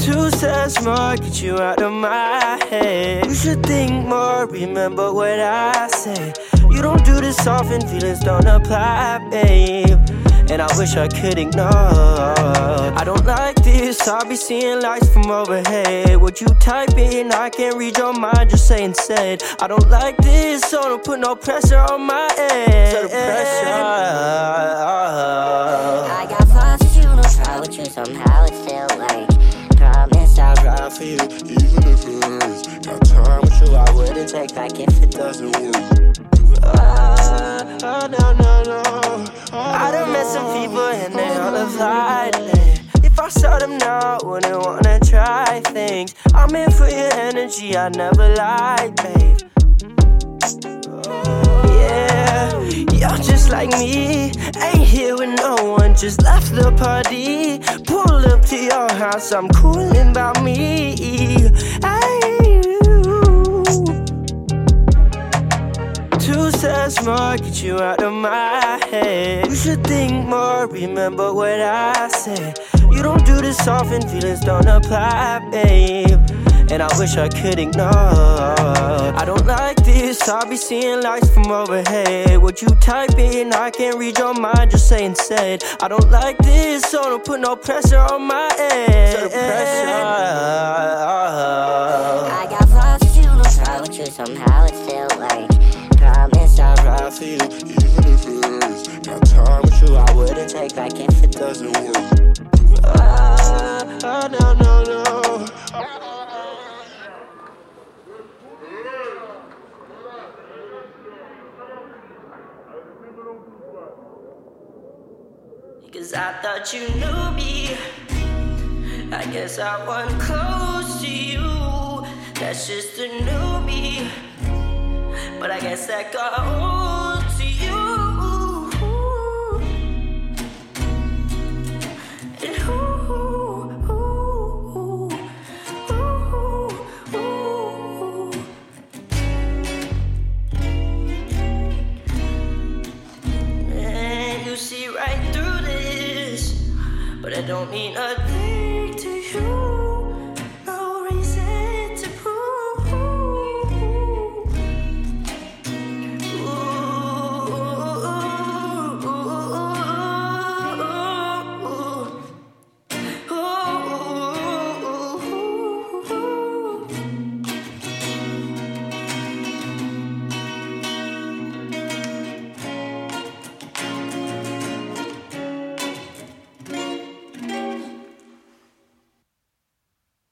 Two steps more, get you out of my head. You should think more, remember what I said. You don't do this often, feelings don't apply, babe. And I wish I could ignore. I don't like this, I'll be seeing lights from overhead. What you type in, I can't read your mind, just say instead. I don't like this, so don't put no pressure on my head. pressure. I got fun with you, don't try with you, somehow it still works. Promise I'll ride for you, even if it hurts. Got time with you, I wouldn't take back if it doesn't work. Uh, oh, no, no, no. I done met some people and they all applied. If I saw them now, I wouldn't wanna try things. I'm in for your energy, I never lied, babe. Yeah, you're just like me. Ain't here with no one, just left the party. Your house, I'm coolin' about me. Two steps more, get you out of my head. You should think more, remember what I said. You don't do this often, feelings don't apply, babe. And I wish I could ignore. I don't like this, I'll be seeing lights from overhead. What you type in, I can't read your mind, just say instead. I don't like this, don't put no pressure on my head. I got fun with you, don't try with you, somehow it still works. Promise I'll ride for you, even if it hurts. Got time with you, I wouldn't take back if it doesn't work. Ah, no, no, no. Cause I thought you knew me. I guess I wasn't close to you. That's just a new me. But I guess that got old but I don't mean a thing to you.